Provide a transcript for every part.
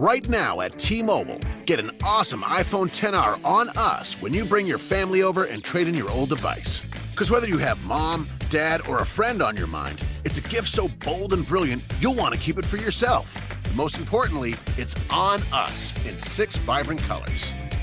Right now at T Mobile, get an awesome iPhone 10R on us when you bring your family over and trade in your old device. Because whether you have mom, dad, or a friend on your mind, it's a gift so bold and brilliant, you'll want to keep it for yourself. And Most importantly, it's on us in six vibrant colors.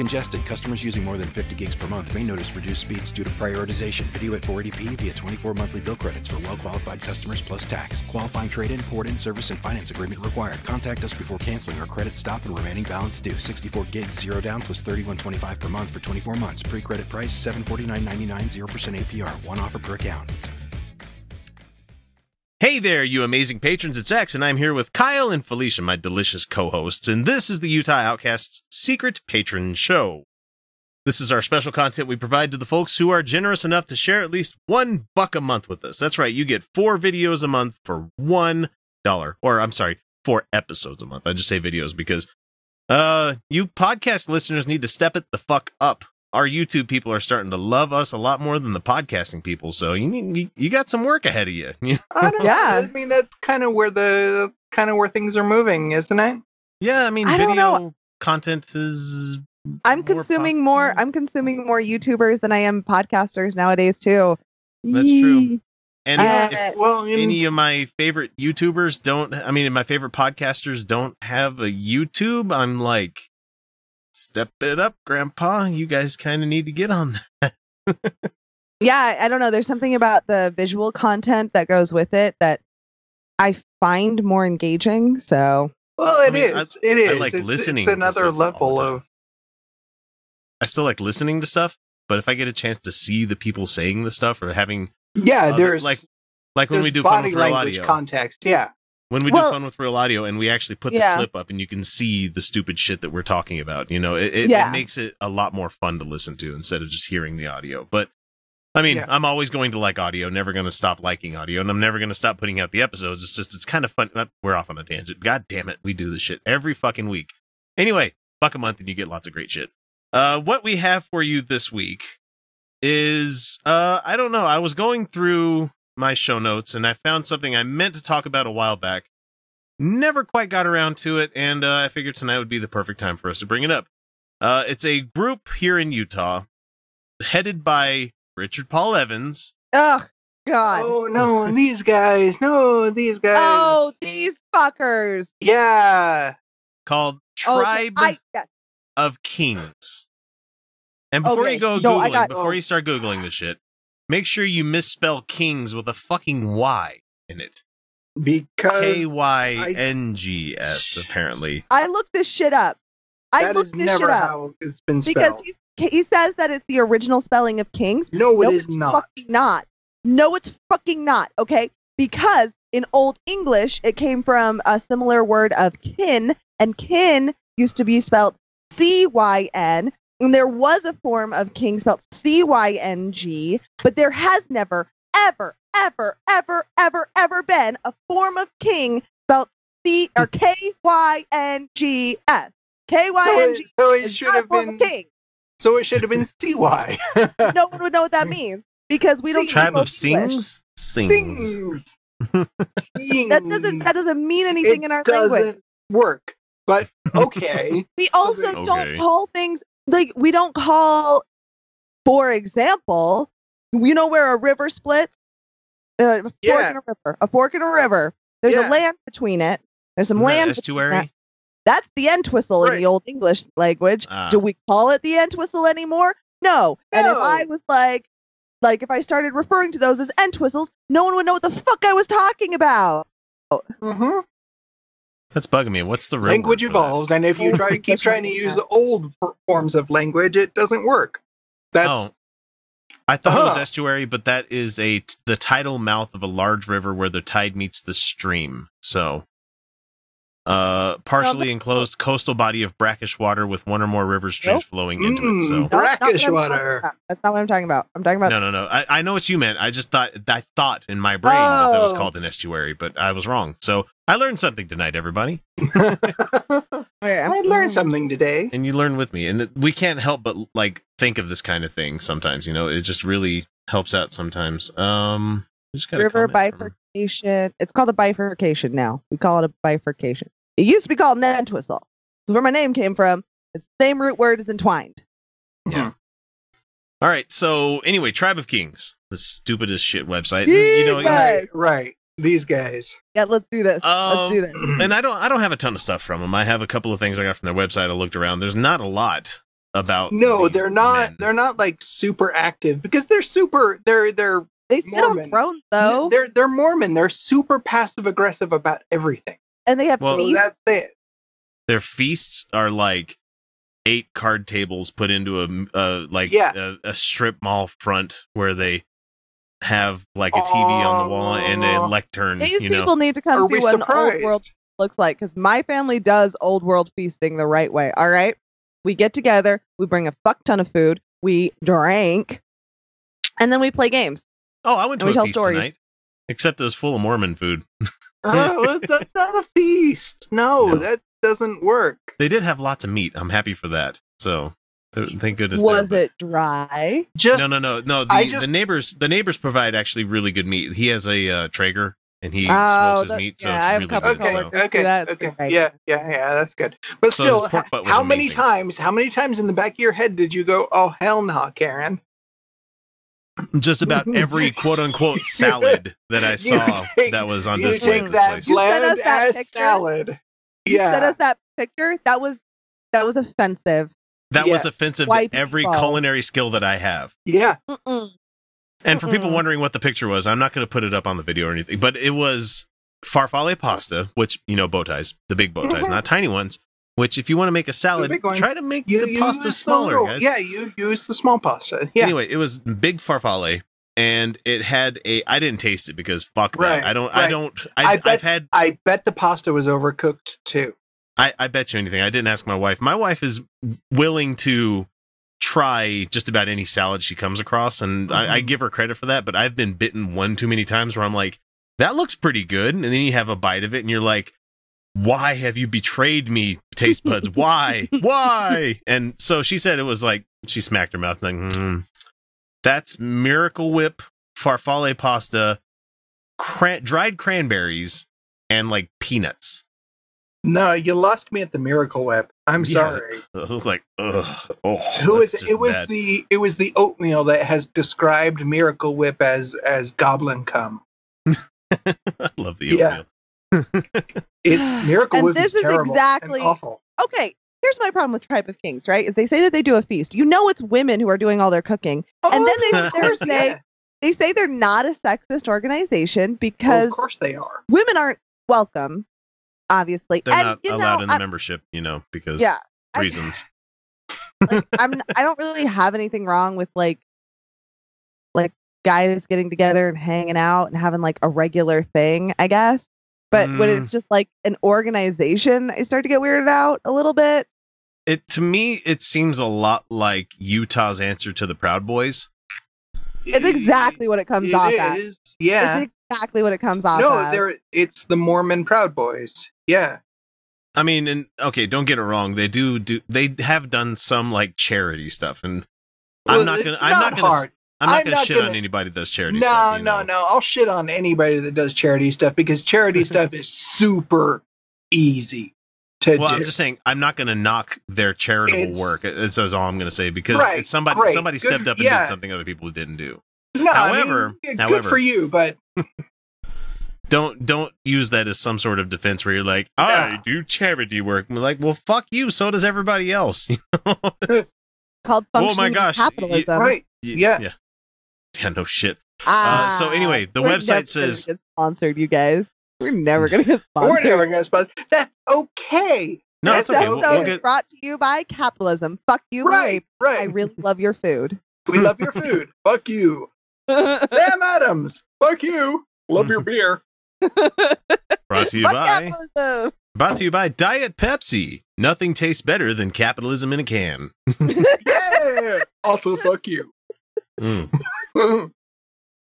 Congested, customers using more than 50 gigs per month may notice reduced speeds due to prioritization. Video at 480p via 24 monthly bill credits for well qualified customers plus tax. Qualifying trade in, port in, service, and finance agreement required. Contact us before canceling or credit stop and remaining balance due. 64 gigs, zero down plus 31.25 per month for 24 months. Pre credit price 749.99, 0% APR. One offer per account. Hey there, you amazing patrons. It's X, and I'm here with Kyle and Felicia, my delicious co hosts, and this is the Utah Outcasts Secret Patron Show. This is our special content we provide to the folks who are generous enough to share at least one buck a month with us. That's right, you get four videos a month for one dollar. Or, I'm sorry, four episodes a month. I just say videos because uh you podcast listeners need to step it the fuck up our YouTube people are starting to love us a lot more than the podcasting people. So you need you, you got some work ahead of you. I don't yeah. I mean that's kind of where the kind of where things are moving, isn't it? Yeah, I mean I video content is I'm consuming pop- more I'm consuming more YouTubers than I am podcasters nowadays too. That's Yee. true. And uh, if well, in... any of my favorite YouTubers don't I mean my favorite podcasters don't have a YouTube, I'm like step it up, Grandpa. You guys kind of need to get on that. yeah, I don't know. There's something about the visual content that goes with it that I find more engaging. So, well, it I mean, is. I, it is. I like it's, listening. It's another level of. I still like listening to stuff, but if I get a chance to see the people saying the stuff or having, yeah, other, there's like like when we do body language audio. context. Yeah, when we Well- do fun with real audio and we actually put Yeah. the clip up and you can see the stupid shit that we're talking about, you know, it, it, Yeah. it makes it a lot more fun to listen to instead of just hearing the audio. But I mean, Yeah. I'm always going to like audio, never going to stop liking audio, and I'm never going to stop putting out the episodes. It's just, it's kind of fun. uh, We're off on a tangent. God damn it. We do this shit every fucking week. Anyway, buck a month and you get lots of great shit. Uh, what we have for you this week is, uh, I don't know. I was going through my show notes and I found something I meant to talk about a while back never quite got around to it, and uh, I figured tonight would be the perfect time for us to bring it up. Uh, it's a group here in Utah, headed by Richard Paul Evans. ugh, God. Oh no, these guys! No, these guys! Oh, these fuckers. yeah. Called Oh, Tribe I, yes. of Kings. And before Okay, you go googling, I got- before you start googling this shit, make sure you misspell Kings with a fucking Y in it. Because K Y N G S. Apparently, I looked this shit up. I that looked is this never shit up how it's been because spelled. he's, he says that it's the original spelling of kings. No, it no, is it's not. fucking not. No, it's fucking not. Okay, because in Old English it came from a similar word of kin, and kin used to be spelled C Y N, and there was a form of king spelled C Y N G, but there has never, ever, ever, ever, ever, ever been a form of king spelled C or K Y N G S. K Y So it, so it is should have been. king. So it should have been CY. No one would know what that means because we don't. speak Tribe of Old English. Sings? Sings. Sings. That doesn't that doesn't mean anything it in our doesn't language. work. But okay. We also Okay. don't call things like we don't call, for example, you know where a river splits, uh, a fork Yeah. in a river, a fork in a river. There's Yeah. a land between it. There's some land. estuary. That's the entwistle in Right. the old English language. Ah. Do we call it the entwistle anymore? No. no And if I was like, like if I started referring to those as entwistles, no one would know what the fuck I was talking about. Mhm. That's bugging me. What's the real Language word for that? evolves, and if you try to keep trying to use the old forms of language, it doesn't work. That's Oh. I thought it was Uh-huh. estuary, but that is a t- the tidal mouth of a large river where the tide meets the stream. So, Uh, partially enclosed coastal body of brackish water with one or more river streams flowing into it. So Mm. No, that's Brackish water. That's not what I'm talking about. I'm talking about no, no, no. I, I know what you meant. I just thought I thought in my brain that, that was Oh. called an estuary, but I was wrong. So I learned something tonight, everybody, I'm- learned something today. and you learned with me. And we can't help but like think of this kind of thing sometimes. You know, it just really helps out sometimes. Um, I just a river comment from- bifurcation. It's called a bifurcation now. We call it a bifurcation. It used to be called Nantwistle. So where my name came from, it's the same root word as entwined. Yeah. All right. So anyway, Tribe of Kings, the stupidest shit website. And, you know, Jesus. it's- Right, right. These guys. Yeah, let's do this. Um, let's do this. and I don't I don't have a ton of stuff from them. I have a couple of things I got from their website. I looked around. There's not a lot about. No, they're not. men. They're not like super active because they're super. They're they're They sit Mormon. on thrones though, they're they're Mormon. They're super passive aggressive about everything. And they have Well, So feasts. that's it. Their feasts are like eight card tables put into a uh, like Yeah. a, a strip mall front where they have like a TV on the wall and a lectern. These you know, people need to come Are see we what an old world looks like because my family does old world feasting the right way. All right, we get together, we bring a fuck ton of food, we drink, and then we play games. oh, I went to and we a tell feast stories. tonight, except it was full of Mormon food. Oh, that's not a feast. No, No. that doesn't work. They did have lots of meat. I'm happy for that. So thank goodness. Was there, it dry? Just no, no, no, no. The, I just- the neighbors, the neighbors provide actually really good meat. He has a uh, Traeger, and he Oh, smokes his that- meat, so yeah, it's I have a really couple good. okay. So. okay, That's okay. great. Yeah, yeah, yeah. That's good. But So still, his pork butt was how many times? How many times in the back of your head did you go? Oh hell no, Karen. Just about every quote unquote salad that I saw take- that was on you display take this that place. You sent us that picture? salad. You Yeah. sent us that picture. That was that was offensive. That Yeah. was offensive White to every people. culinary skill that I have. yeah. Mm-mm. And for people Mm-mm. wondering what the picture was, I'm not going to put it up on the video or anything, but it was farfalle pasta, which, you know, bow ties, the big bow ties, Mhm. not tiny ones, which if you want to make a salad, try to make You the pasta smaller, guys. Yeah, you use the small pasta. Yeah. Anyway, it was big farfalle and it had a I didn't taste it because fuck Right, that. I don't I don't I I, bet- I've had I bet the pasta was overcooked too. I, I bet you anything. I didn't ask my wife. My wife is willing to try just about any salad she comes across, and I, I Mhm. give her credit for that. But I've been bitten one too many times where I'm like, that looks pretty good, and then you have a bite of it, and you're like, why have you betrayed me, taste buds? Why? Why? And so she said it was like she smacked her mouth, like, mm, that's Miracle Whip farfalle pasta, cran- dried cranberries, and like peanuts. No, you lost me at the Miracle Whip. I'm Yeah. sorry. I was like, ugh, oh, Who is that's it? Was bad. the it was the oatmeal that has described Miracle Whip as as goblin cum. I love the Yeah. Oatmeal. It's Miracle And Whip this is is terrible exactly- and awful. Okay, here's my problem with Tribe of Kings. Right? Is they say that they do a feast. You know, it's women who are doing all their cooking. And then they- Oh, they're say- yeah. They say they're not a sexist organization Oh, because of course they are. women aren't welcome. Obviously, They're and not you allowed know, in the I- membership, you know, because yeah, I- reasons. like I'm I don't really have anything wrong with like like guys getting together and hanging out and having like a regular thing, I guess. But when Mm. it's just like an organization, I start to get weirded out a little bit. It to me, it seems a lot like Utah's answer to the Proud Boys. It's exactly what it comes It off as. is, Yeah. It's exactly what it comes off No, as. they're it's the Mormon Proud Boys. Yeah. I mean, and okay, don't get it wrong. They do do they have done some like charity stuff, and I'm not gonna it's I'm not, gonna hard. I'm not I'm gonna not shit on gonna- anybody that does charity No, stuff. you no, no. I'll shit on anybody that does charity stuff because charity stuff is super easy to Well, do. I'm just saying I'm not going to knock their charitable It's- work. That's that's all I'm going to say because Right, it's somebody great, somebody good- stepped up and yeah. did something other people didn't do. no, I mean, however- yeah, good however- for you, but Don't don't use that as some sort of defense where you're like, I No. do charity work. I'm like, well, fuck you. So does everybody else. called Oh my functioning gosh, y- capitalism. right. Y- Yeah. yeah, yeah. No shit. Ah, so anyway, the website says- sponsored. You guys, we're never gonna get sponsored. We're never gonna sponsor. That's okay. No, That's it's okay. This We'll, we'll get. brought to you by capitalism. Fuck you, Right, babe. right. I really love your food. we love your food. Fuck you, Sam Adams. Fuck you. Love your beer. Brought to you Fuck by capitalism. Brought to you by Diet Pepsi. Nothing tastes better than capitalism in a can. yeah. Also, fuck you. Mm.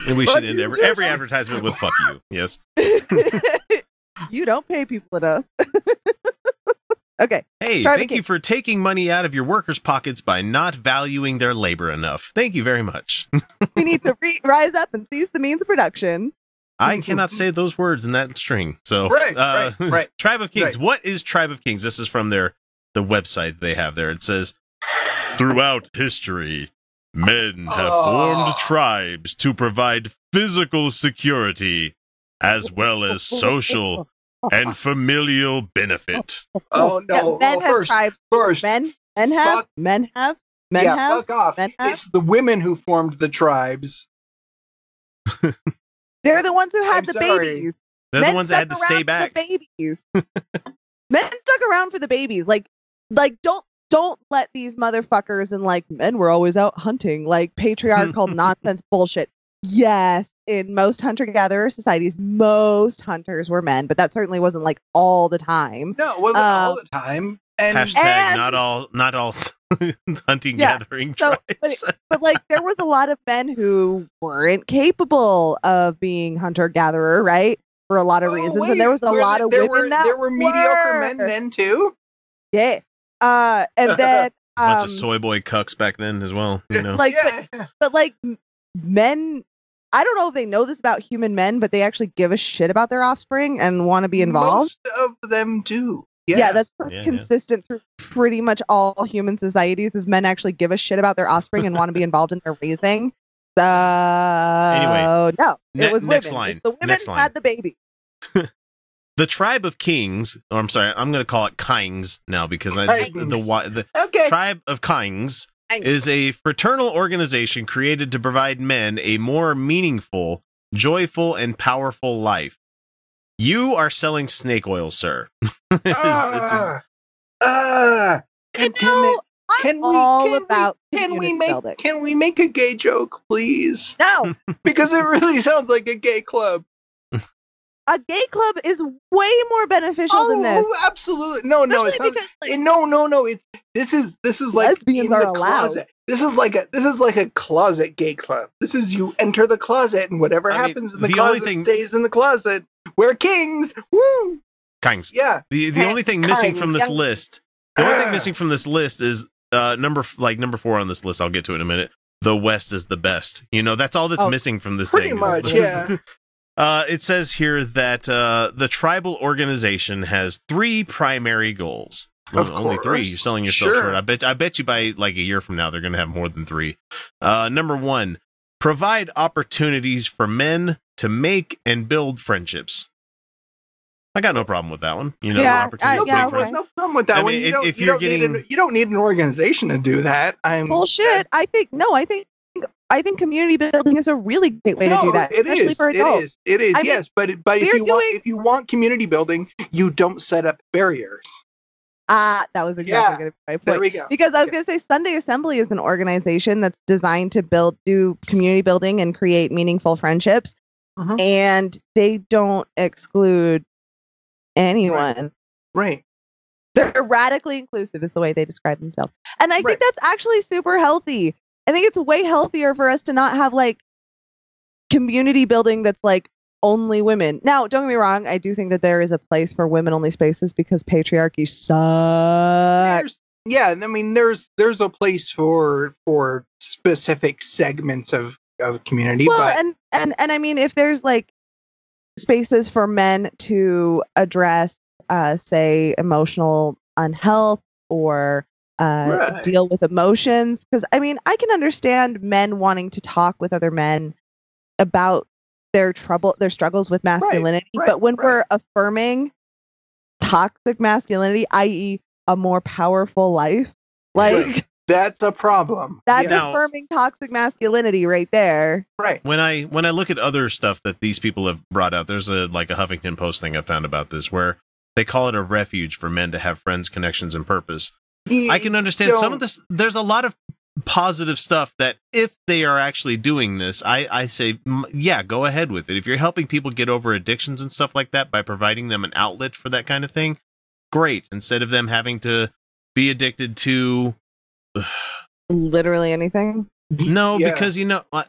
And we Fuck should end every, every advertisement with fuck you. Yes. you don't pay people enough. okay. Hey, thank you for taking money out of your workers' pockets by not valuing their labor enough. Thank you very much. We need to re- rise up and seize the means of production. I cannot say those words in that string. So, Right, uh, right, right, Tribe of Kings. right. What is Tribe of Kings? This is from their the website they have there. It says, throughout history, men have Oh. formed tribes to provide physical security as well as social and familial benefit. Oh, oh Yeah, no! men well, have first, tribes. first, Men, men have, Fuck. men have, men yeah, have. fuck off. men have. It's the women who formed the tribes. They're the ones who had I'm the sorry. babies. They're Men the ones that had to stuck stay around for back. The babies. men stuck around for the babies. Like, like don't don't let these motherfuckers and like men were always out hunting like patriarchal nonsense bullshit. Yes, in most hunter gatherer societies, most hunters were men, but that certainly wasn't like all the time. No, it wasn't Uh, all the time. And Hashtag And- not all not all hunting Yeah, gathering so- but tribes. But like there was a lot of men who weren't capable of being hunter gatherer, right? For a lot of Oh, reasons. wait, and there was a lot there- of there women were, that there were mediocre men were. then too. Yeah. Uh and then bunch um, of soy boy cucks back then as well. You know, like yeah, but, but like men I don't know if they know this about human men, but they actually give a shit about their offspring and want to be involved. Most of them do. Yeah, Yeah, that's pretty Yeah, yeah. consistent through pretty much all human societies is men actually give a shit about their offspring and want to be involved in their raising. So anyway, no, Ne- it was next women. line, The women next line. had the baby. The tribe of kings. Or I'm sorry, I'm going to call it Kings now because I just, the Kings. the okay. tribe of Kings is a fraternal organization created to provide men a more meaningful, joyful, and powerful life. You are selling snake oil, sir. It's- it's a- Ah, ah, You God damn it. know, I'm Can we- all can we- Can we make building. can we make a gay joke, please? No, Because it really sounds like a gay club. A gay club is way more beneficial than this. Oh, absolutely. No, no, it's Especially not, because, like, no, no, no. It's this is this is like Lesbians in are the allowed. closet. This is like a this is like a closet gay club. This is you enter the closet and whatever I mean, happens in the, the only closet thing- stays in the closet. We're kings. Woo! Kings. Yeah. The the only thing missing from this Kings. list, the only thing missing from this list is uh number like number four on this list. I'll get to it in a minute. The West is the best. You know, that's all that's Oh, missing from this pretty thing. is much, yeah. Uh, it says here that uh, the tribal organization has three primary goals. Of Well, only three. You're selling yourself Sure. short. I bet. I bet you by like a year from now they're going to have more than three. Uh, number one, provide opportunities for men to make and build friendships. I got no problem with that one. You know, Yeah, opportunities uh, yeah, okay. No problem with that I one. mean, you if- don't, if you you're don't need getting- an, you don't need an organization to do that. I'm Bullshit. I think no. I think I think community building is a really great way no, to do that, It especially is. for It adults. is. It is. I mean, yes, but but if you want if you want community building, you don't set up barriers. Ah, that was exactly Yeah. gonna be my There we go. Because I was Yeah. going to say Sunday Assembly is an organization that's designed to build, do community building and create meaningful friendships, Mhm. and they don't exclude anyone. Right. They're radically inclusive, is the way they describe themselves, and I Right. think that's actually super healthy. I think it's way healthier for us to not have like community building that's like only women. Now, don't get me wrong, I do think that there is a place for women only spaces because patriarchy sucks. There's, yeah, I mean, there's there's a place for for specific segments of of community, well but and and and i mean if there's like spaces for men to address uh say emotional unhealth or uh Right. deal with emotions because i mean i can understand men wanting to talk with other men about their trouble their struggles with masculinity right, but when right. we're affirming toxic masculinity i.e a more powerful life like Right. that's a problem. that's Yeah, Now- affirming toxic masculinity right there right. when I when I look at other stuff that these people have brought out, there's a like a Huffington Post thing I found about this where they call it a refuge for men to have friends, connections, and purpose. I can understand some of this. There's a lot of positive stuff that if they are actually doing this, I I say yeah, go ahead with it. If you're helping people get over addictions and stuff like that by providing them an outlet for that kind of thing, great. Instead of them having to be addicted to Literally anything. no, Yeah. because you know I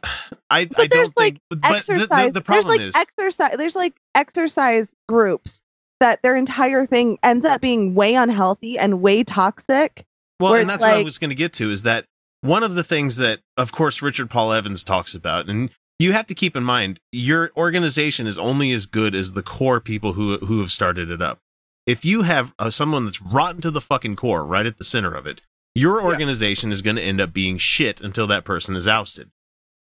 I, But I there's don't think. like but the, exercise. the, the problem there's like is exercise. There's like exercise groups that their entire thing ends up being way unhealthy and way toxic. Well, and it's that's what I was going to get to is that one of the things that, of course, Richard Paul Evans talks about, and you have to keep in mind, your organization is only as good as the core people who who have started it up. If you have uh, someone that's rotten to the fucking core right at the center of it, your organization is going to end up being shit until that person is ousted.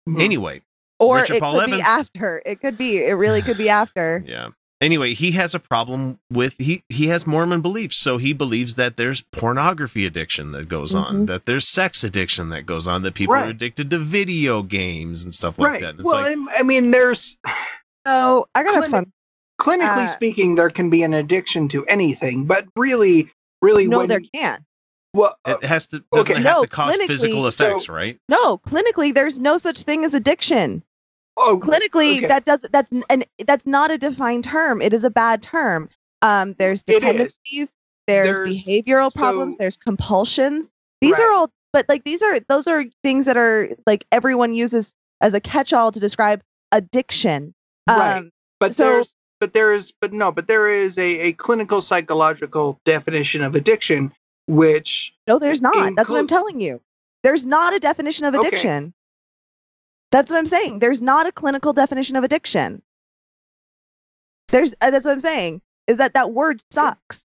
Mhm. Anyway, Or Richard it Paul could Evans- be after. It could be. It really could be after. Yeah. Anyway, he has a problem with he he has Mormon beliefs, so he believes that there's pornography addiction that goes on, Mhm. that there's sex addiction that goes on, that people are addicted to video games and stuff like right. that. It's Well, like, I mean, there's So I got a Clinic- fun. clinically Uh, speaking, there can be an addiction to anything, but really, really, No, when, there can't. well, uh, it has to doesn't okay. it have No, to cause clinically, physical so- effects, right? No, clinically, there's no such thing as addiction. Oh, Clinically, okay. that does that's an that's not a defined term. It is a bad term. Um, there's dependencies. There's, There's- behavioral problems. there's compulsions. These Right. are all, but like these are those are things that are like everyone uses as a catch-all to describe addiction. Right. Um, but so- there's but there's but no but there is a, a clinical psychological definition of addiction which No, there's not. That's what I'm telling you. There's not a definition of Okay. That's what I'm saying. There's not a clinical definition of addiction. There's uh, that's what I'm saying. Is that that word sucks?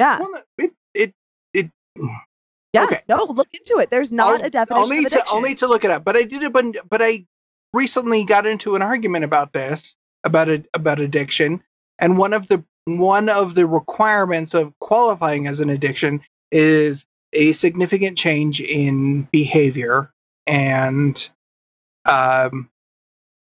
Yeah, well, it, it it yeah. okay. No, look into it. There's not I'll- a definition I'll need of to addiction. I'll need to look it up but I did it but, but I recently got into an argument about this about it about addiction and one of the one of the requirements of qualifying as an addiction is a significant change in behavior and um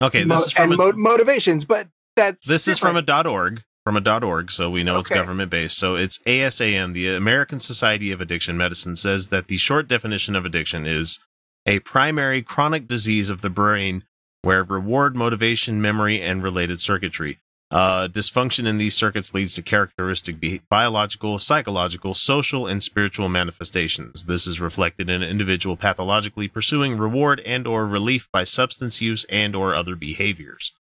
Okay, mo- is from and a, mo- motivations but that's this is from a dot org from a dot org so we know it's government based. So it's asam the american society of addiction medicine says that the short definition of addiction is a primary chronic disease of the brain where reward motivation memory and related circuitry uh, dysfunction in these circuits leads to characteristic biological psychological social and spiritual manifestations this is reflected in an individual pathologically pursuing reward and or relief by substance use and or other behaviors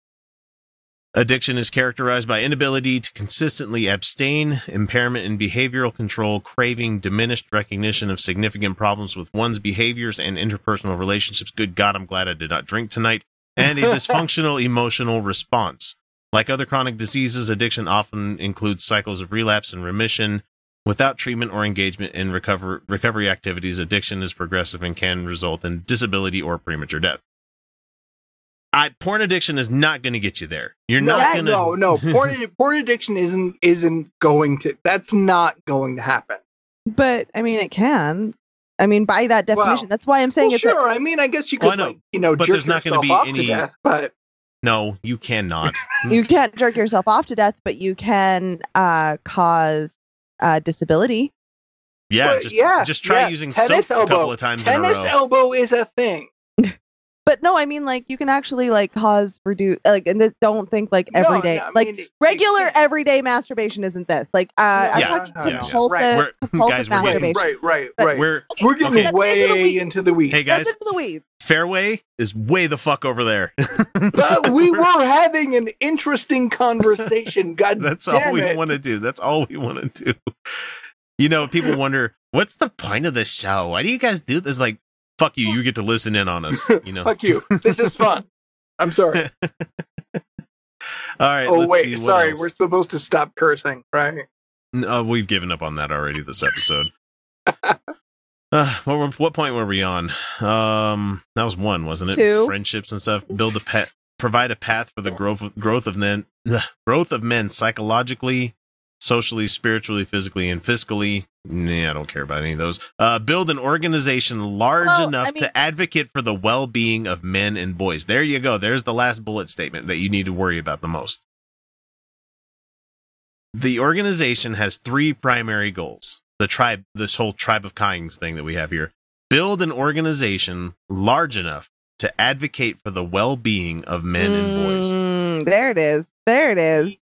Addiction is characterized by inability to consistently abstain, impairment in behavioral control, craving, diminished recognition of significant problems with one's behaviors and interpersonal relationships. Good God, I'm glad I did not drink tonight. And a dysfunctional emotional response. Like other chronic diseases, addiction often includes cycles of relapse and remission. Without treatment or engagement in recover- recovery activities, addiction is progressive and can result in disability or premature death. I, porn addiction is not going to get you there. You're no, not going to. no, no. Porn, porn addiction isn't isn't going to. That's not going to happen. but I mean, it can. I mean, by that definition, Well, that's why I'm saying Well, it's sure. I mean, I guess you could, Well, I know, like, you know, but jerk there's not gonna yourself be off any- to death. But No, you cannot. you can't jerk yourself off to death, but you can uh, cause uh, disability. yeah, Well, just yeah, just try yeah. using Tennis soap a couple of times in a tennis elbow is a thing. But no, I mean, like you can actually like cause reduce like, and th- don't think like No, everyday no, I like mean, it- regular it- everyday masturbation isn't this. Like, uh, I'm Yeah, talking yeah, yeah. Right. Compulsive guys, masturbation. Right, right, But- right. We're We're getting Okay. That's into the way into the weeds. hey guys, That's into the weeds. fairway is way the fuck over there. but we were having an interesting conversation. God That's all we want to do. That's all we want to do. You know, people wonder what's the point of this show. Why do you guys do this? Like, fuck you. You get to listen in on us. You know. Fuck you. This is fun. I'm sorry. all right. oh let's wait, see, sorry. else? We're supposed to stop cursing, right? No, we've given up on that already this episode. uh, what, what point were we on? Um, that was one, wasn't it? Two. Friendships and stuff. Build a pet. Provide a path for the growth of, growth of men. growth of men psychologically, socially, spiritually, physically, and fiscally. Nah, I don't care about any of those. Uh, build an organization large Well, enough I mean- to advocate for the well-being of men and boys. There you go. There's the last bullet statement that you need to worry about the most. The organization has three primary goals. The tribe, this whole tribe of kinds thing that we have here. Build an organization large enough to advocate for the well-being of men and boys. Mm, there it is. There it is.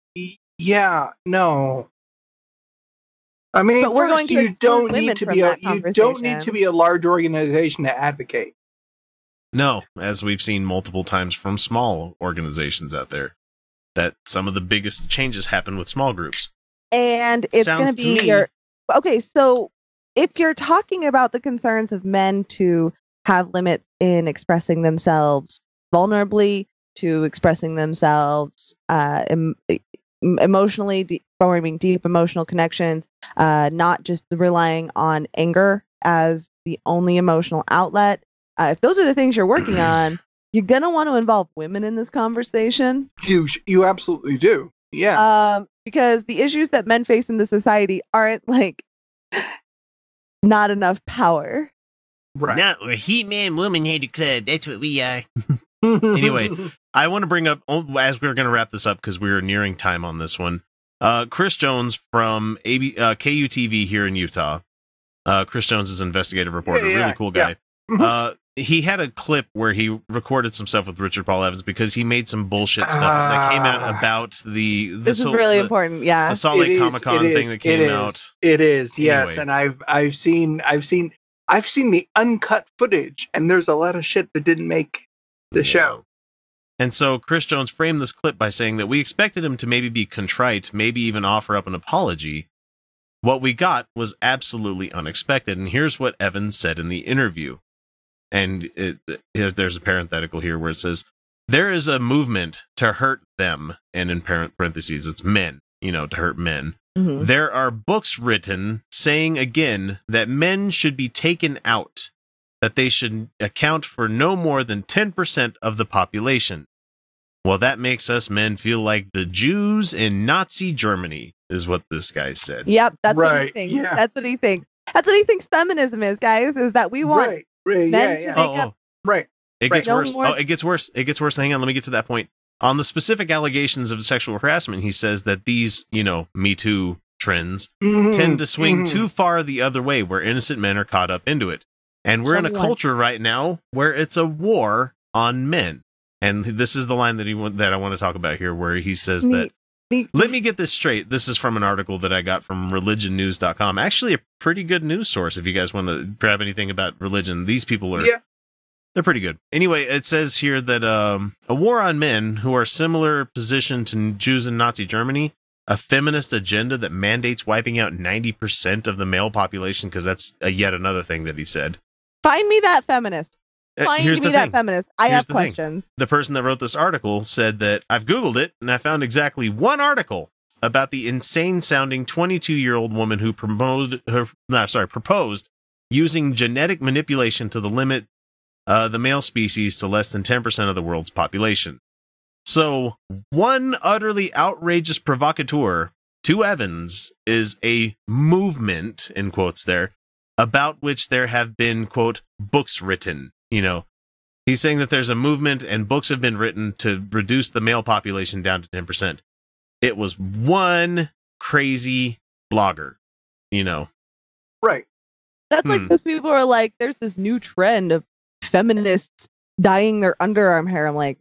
Yeah, no. I mean, But we're first, going to you exclude don't need to be a you don't need to be a large organization to advocate. No, as we've seen multiple times from small organizations out there, that some of the biggest changes happen with small groups. and it's going to to be me- your okay so if you're talking about the concerns of men to have limits in expressing themselves vulnerably to expressing themselves uh, em- em- emotionally de- forming deep emotional connections uh, not just relying on anger as the only emotional outlet uh, if those are the things you're working on you're going to want to involve women in this conversation You you absolutely do. Yeah. um, because the issues that men face in the society aren't like not enough power. right. No, we're He-Man Woman Hater Club. That's what we are. Anyway. I want to bring up oh, as we're going to wrap this up because we're nearing time on this one. Uh, Chris Jones from AB, uh, KUTV here in Utah. Uh, Chris Jones is an investigative reporter, Yeah, yeah, really cool guy. Mhm. Uh, he had a clip where he recorded some stuff with Richard Paul Evans because he made some bullshit stuff that came out Ah. about the. the This is so- really the- important. Yeah. The Salt Lake Comic Con thing is, that came it is, out. It is, yes, Anyway. and I've I've seen I've seen I've seen the uncut footage, and there's a lot of shit that didn't make the show. And so Chris Jones framed this clip by saying that we expected him to maybe be contrite, maybe even offer up an apology. What we got was absolutely unexpected. And here's what Evans said in the interview. And it, it- there's a parenthetical here where it says, There is a movement to hurt them. And in parentheses, it's men, you know, to hurt men. Mhm. There are books written saying again that men should be taken out, that they should account for no more than 10% of the population. Well, that makes us men feel like the Jews in Nazi Germany, is what this guy said. Yep. That's what he thinks. yeah. That's what he thinks. That's what he thinks feminism is, guys. Is that we want right, right, men yeah, to yeah, make Oh, up. oh, right. it Right. gets No worse. more- Oh, it gets worse. It gets worse. Hang on, let me get to that point. On the specific allegations of sexual harassment, he says that these, you know, Me Too trends Mhm, tend to swing mhm. too far the other way where innocent men are caught up into it. And we're in a culture right now where it's a war on men. And this is the line that he that I want to talk about here where he says that let me get this straight. This is from an article that I got from religionnews.com. Actually a pretty good news source if you guys want to grab anything about religion. These people are Yeah. they're pretty good. Anyway, it says here that um, a war on men who are similar position to Jews in Nazi Germany, a feminist agenda that mandates wiping out 90% of the male population, because that's a yet another thing that he said. Find me that feminist. Uh, Find here's me that thing. feminist. I Here's have the thing. questions. The person that wrote this article said that I've Googled it and I found exactly one article about the insane sounding 22 year old woman who promoted her, no, sorry, proposed using genetic manipulation to the limit uh, the male species to less than 10% of the world's population. So, one utterly outrageous provocateur to Evans is a movement, in quotes there, about which there have been, quote, books written. You know, he's saying that there's a movement and books have been written to reduce the male population down to 10%. It was one crazy blogger, you know. Right. That's Hmm. like those people are like, there's this new trend of feminists dyeing their underarm hair. I'm like,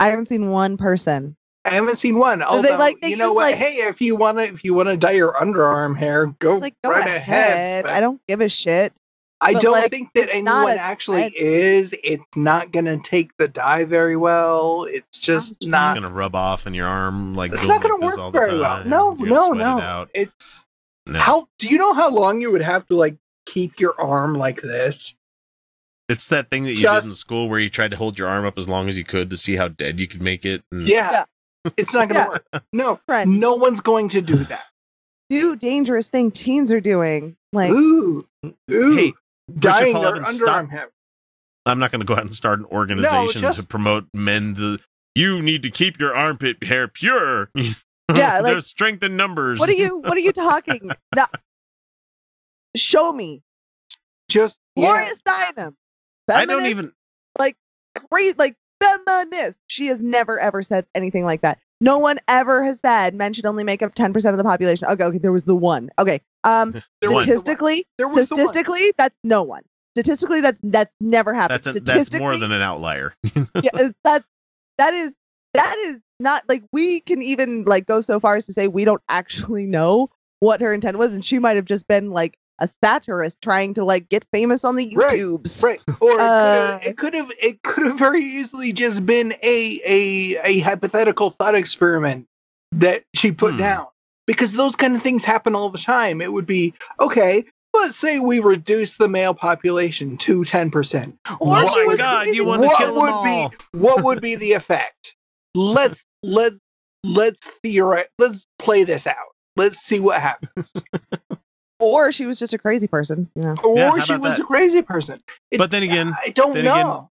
I haven't seen one person. I haven't seen one. they, Although, like, they you know what? like- hey, if you want to, if you want to dye your underarm hair, go, Like, go right ahead. ahead. I don't give a shit. I but, don't like, think that anyone actually trend. is. It's not gonna take the dye very well. It's just It's not. It's going to rub off in your arm like It's go not like gonna work very well. No, no, no. It. It's No. how. Do you know how long you would have to like keep your arm like this? It's that thing that you Just- did in school where you tried to hold your arm up as long as you could to see how dead you could make it. And Yeah, it's not gonna Yeah. work. No, Friend, no one's going to do that. new dangerous thing teens are doing. Like, ooh, ooh, Hey, dyeing Paul their underarm stop. hair. I'm not going to go out and start an organization just- to promote men to. You need to keep your armpit hair pure. Yeah, like- there's strength in numbers. what are you? What are you talking? no, show me, Just yeah. Gloria Steinem. I don't even like great, like feminist. She has never ever said anything like that. No one ever has said men should only make up ten percent of the population. Okay, okay, there was the one. Okay, um, There was the one. statistically, the statistically, that's no one. Statistically, that's that's never happened. That's a, that's more than an outlier. yeah, uh, that's that is that is not like we can even like go so far as to say we don't actually know what her intent was, and she might have just been like a satirist trying to like get famous on the Right, YouTubes. Right. Or Uh, it could have it could have very easily just been a a a hypothetical thought experiment that she put Hmm. down. Because those kind of things happen all the time. It would be okay, let's say we reduce the male population to 10%. Oh my would- god, you want to what kill them would all. be what would be the effect? Let's let let's theorize let's play this out. Let's see what happens. Or she was just a crazy person. Yeah. Or Yeah, she was that? a crazy person. It- But then again, I don't know. again,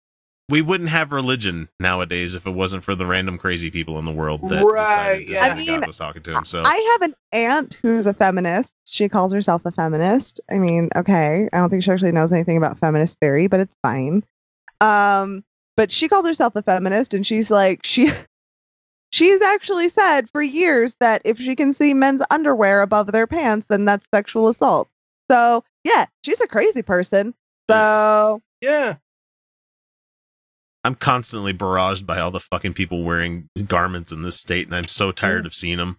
we wouldn't have religion nowadays if it wasn't for the random crazy people in the world that Right, decided yeah. I mean, God was talking to him. So I have an aunt who's a feminist. She calls herself a feminist. I mean, okay, I don't think she actually knows anything about feminist theory, but it's fine. Um, but she calls herself a feminist, and she's like she. She's actually said for years that if she can see men's underwear above their pants, then that's sexual assault. So yeah, she's a crazy person. So Yeah. I'm constantly barraged by all the fucking people wearing garments in this state, and I'm so tired of seeing them.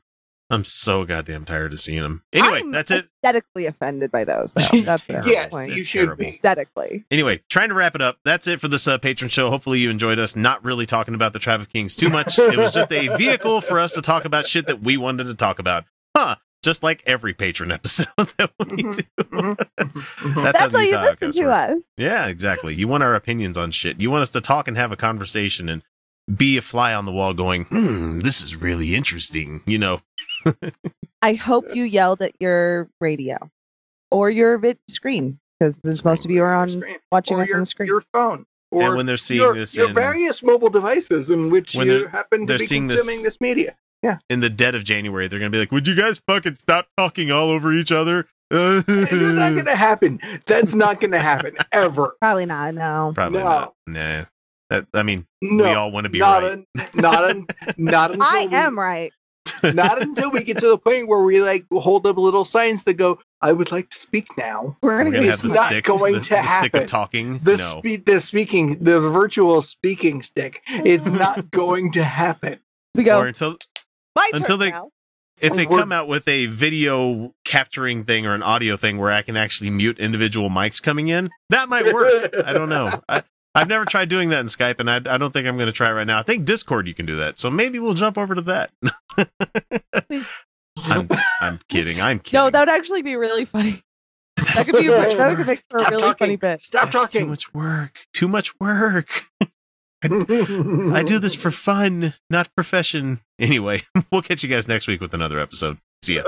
I'm so goddamn tired of seeing them. Anyway, I'm that's it. Aesthetically offended by those, though. That's the yes, point. you should Terrible. be. Aesthetically. Anyway, trying to wrap it up. That's it for this uh, patron show. Hopefully, you enjoyed us not really talking about the Tribe of Kings too much. it was just a vehicle for us to talk about shit that we wanted to talk about. Huh. Just like every patron episode that we do. Mhm, mhm. That's, That's how why these you listen to work. us. Yeah, exactly. You want our opinions on shit. You want us to talk and have a conversation and be a fly on the wall going, hmm, this is really interesting. You know, I hope you yelled at your radio or your vid screen because most of you are on Screen. watching Or us your, on the screen. your phone. Or and when they're seeing your, this your in, various mobile devices in which When you they're- happen to they're be seeing this- consuming this, media. Yeah. in the dead of January, they're going to be like, would you guys fucking stop talking all over each other? It's not going to happen. That's not going to happen ever. Probably not. No. Probably No. not. Nah. That, I mean, No, we all want to be not right. un- not un- not until I we, am right. Not until we get to the point where we like hold up little signs that go, "I would like to speak now." We're We're gonna going get have the not stick, going the, to the stick of talking. The no. spe- the speaking, the virtual speaking stick. It's not going to happen. we go. or until My until turn they- now. if they We're- come out with a video capturing thing or an audio thing where I can actually mute individual mics coming in, that might work. I don't know. I, I've never tried doing that in Skype, and I, I don't think I'm going to try right now. I think Discord you can do that, so maybe we'll jump over to that. I'm, I'm kidding. I'm kidding. No, that would actually be really funny. That could be a, That's too much that could make for a Stop really talking. funny bit. Stop That's Too much work. Too much work. I do this for fun, not profession. Anyway, we'll catch you guys next week with another episode. See ya.